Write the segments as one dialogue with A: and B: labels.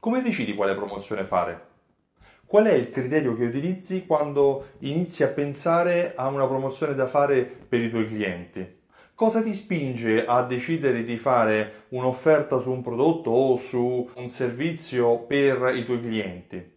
A: Come decidi quale promozione fare? Qual è il criterio che utilizzi quando inizi a pensare a una promozione da fare per i tuoi clienti? Cosa ti spinge a decidere di fare un'offerta su un prodotto o su un servizio per i tuoi clienti?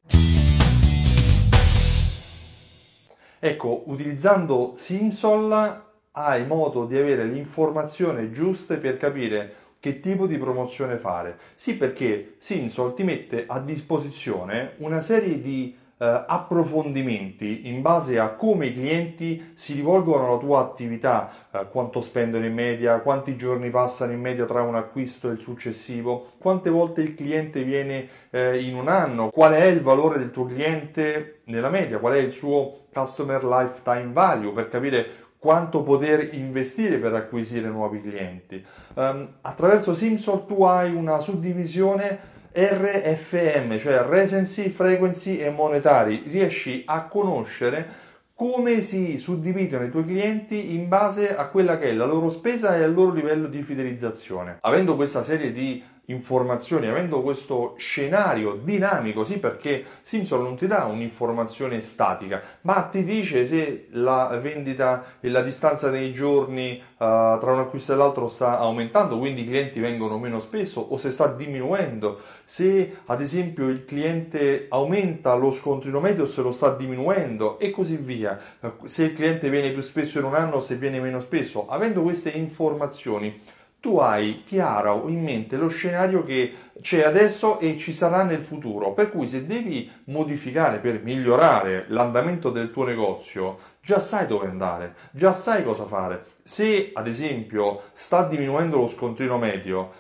A: Ecco, utilizzando Simsol hai modo di avere le informazioni giuste per capire che tipo di promozione fare. Sì, perché Simsol ti mette a disposizione una serie di eh, approfondimenti in base a come i clienti si rivolgono alla tua attività, eh, quanto spendono in media, quanti giorni passano in media tra un acquisto e il successivo, quante volte il cliente viene eh, in un anno, qual è il valore del tuo cliente nella media, qual è il suo customer lifetime value per capire quanto poter investire per acquisire nuovi clienti. Um, attraverso Simsol tu hai una suddivisione RFM, cioè Recency, Frequency e Monetari. Riesci a conoscere come si suddividono i tuoi clienti in base a quella che è la loro spesa e al loro livello di fidelizzazione. Avendo questa serie di informazioni, avendo questo scenario dinamico, sì perché Simson non ti dà un'informazione statica, ma ti dice se la vendita e la distanza dei giorni uh, tra un acquisto e l'altro sta aumentando, quindi i clienti vengono meno spesso o se sta diminuendo, se ad esempio il cliente aumenta lo scontrino medio se lo sta diminuendo e così via, se il cliente viene più spesso in un anno se viene meno spesso, avendo queste informazioni tu hai chiaro in mente lo scenario che c'è adesso e ci sarà nel futuro, per cui se devi modificare per migliorare l'andamento del tuo negozio, già sai dove andare, già sai cosa fare. Se ad esempio sta diminuendo lo scontrino medio,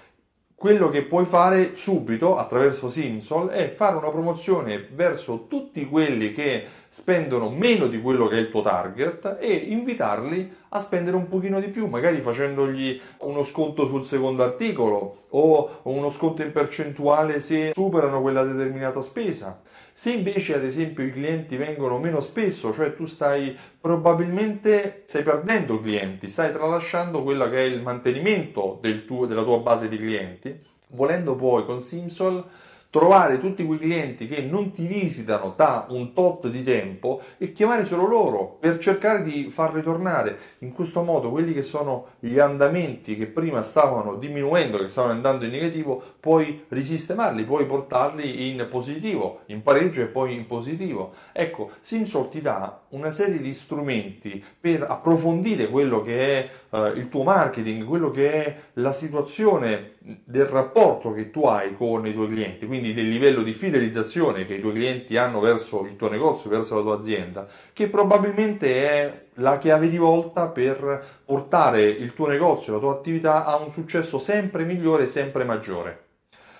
A: quello che puoi fare subito attraverso Simsol è fare una promozione verso tutti quelli che spendono meno di quello che è il tuo target e invitarli a spendere un pochino di più, magari facendogli uno sconto sul secondo articolo o uno sconto in percentuale se superano quella determinata spesa. Se invece ad esempio i clienti vengono meno spesso, cioè tu stai probabilmente stai perdendo clienti, stai tralasciando quello che è il mantenimento del tuo, della tua base di clienti, volendo poi con Simsol trovare tutti quei clienti che non ti visitano da un tot di tempo e chiamare solo loro per cercare di far ritornare in questo modo quelli che sono gli andamenti che prima stavano diminuendo, che stavano andando in negativo, puoi risistemarli, puoi portarli in positivo, in pareggio e poi in positivo. Ecco, Simsol ti dà una serie di strumenti per approfondire quello che è uh, il tuo marketing, quello che è la situazione del rapporto che tu hai con i tuoi clienti, quindi del livello di fidelizzazione che i tuoi clienti hanno verso il tuo negozio, verso la tua azienda, che probabilmente è la chiave di volta per portare il tuo negozio, la tua attività a un successo sempre migliore sempre maggiore.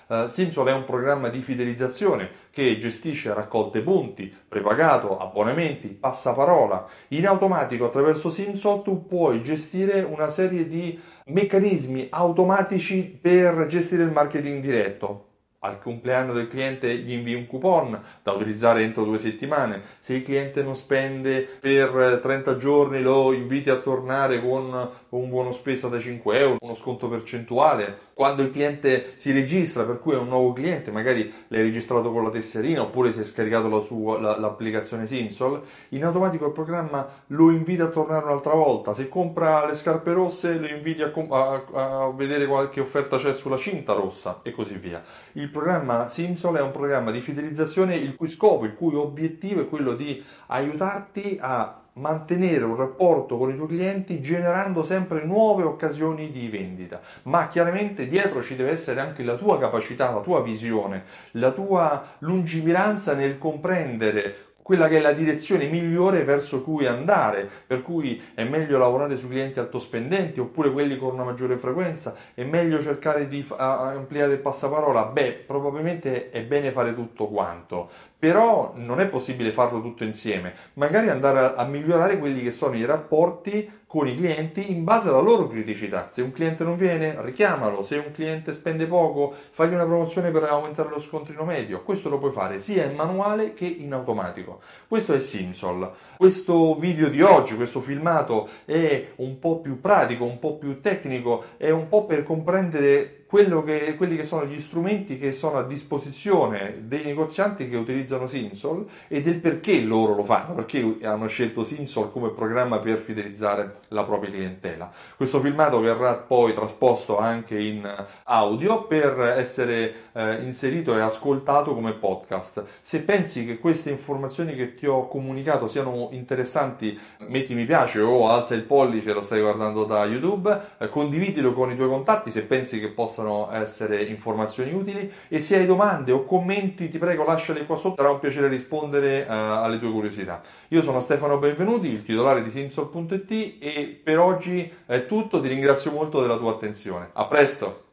A: Uh, Simsol è un programma di fidelizzazione che gestisce raccolte punti, prepagato, abbonamenti, passaparola. In automatico attraverso Simsol tu puoi gestire una serie di meccanismi automatici per gestire il marketing diretto al compleanno del cliente gli invii un coupon da utilizzare entro due settimane. Se il cliente non spende per 30 giorni lo inviti a tornare con un buono spesa da 5 euro, uno sconto percentuale. Quando il cliente si registra, per cui è un nuovo cliente, magari l'hai registrato con la tesserina oppure si è scaricato la sua, la, l'applicazione Simsol, in automatico il programma lo invita a tornare un'altra volta. Se compra le scarpe rosse lo inviti a, a, a vedere qualche offerta c'è sulla cinta rossa e così via. Il programma Simsol è un programma di fidelizzazione il cui scopo, il cui obiettivo è quello di aiutarti a mantenere un rapporto con i tuoi clienti generando sempre nuove occasioni di vendita. Ma chiaramente dietro ci deve essere anche la tua capacità, la tua visione, la tua lungimiranza nel comprendere quella che è la direzione migliore verso cui andare, per cui è meglio lavorare su clienti altospendenti oppure quelli con una maggiore frequenza, è meglio cercare di ampliare il passaparola, beh, probabilmente è bene fare tutto quanto, però non è possibile farlo tutto insieme, magari andare a, a, migliorare quelli che sono i rapporti con i clienti in base alla loro criticità. Se un cliente non viene, richiamalo, se un cliente spende poco, fagli una promozione per aumentare lo scontrino medio. Questo lo puoi fare sia in manuale che in automatico. Questo è Simsol. Questo video di oggi, questo filmato è un po' più pratico, un po' più tecnico, è un po' per comprendere che, quelli che sono gli strumenti che sono a disposizione dei negozianti che utilizzano Simsol e del perché loro lo fanno, perché hanno scelto Simsol come programma per fidelizzare la propria clientela. Questo filmato verrà poi trasposto anche in audio per essere eh, inserito e ascoltato come podcast. Se pensi che queste informazioni che ti ho comunicato siano interessanti, metti mi piace o alza il pollice, lo stai guardando da YouTube, eh, condividilo con i tuoi contatti se pensi che possa possono essere informazioni utili e se hai domande o commenti ti prego lasciali qua sotto, sarà un piacere rispondere uh, alle tue curiosità. Io sono Stefano Benvenuti, il titolare di Simsol.it e per oggi è tutto, ti ringrazio molto della tua attenzione. A presto!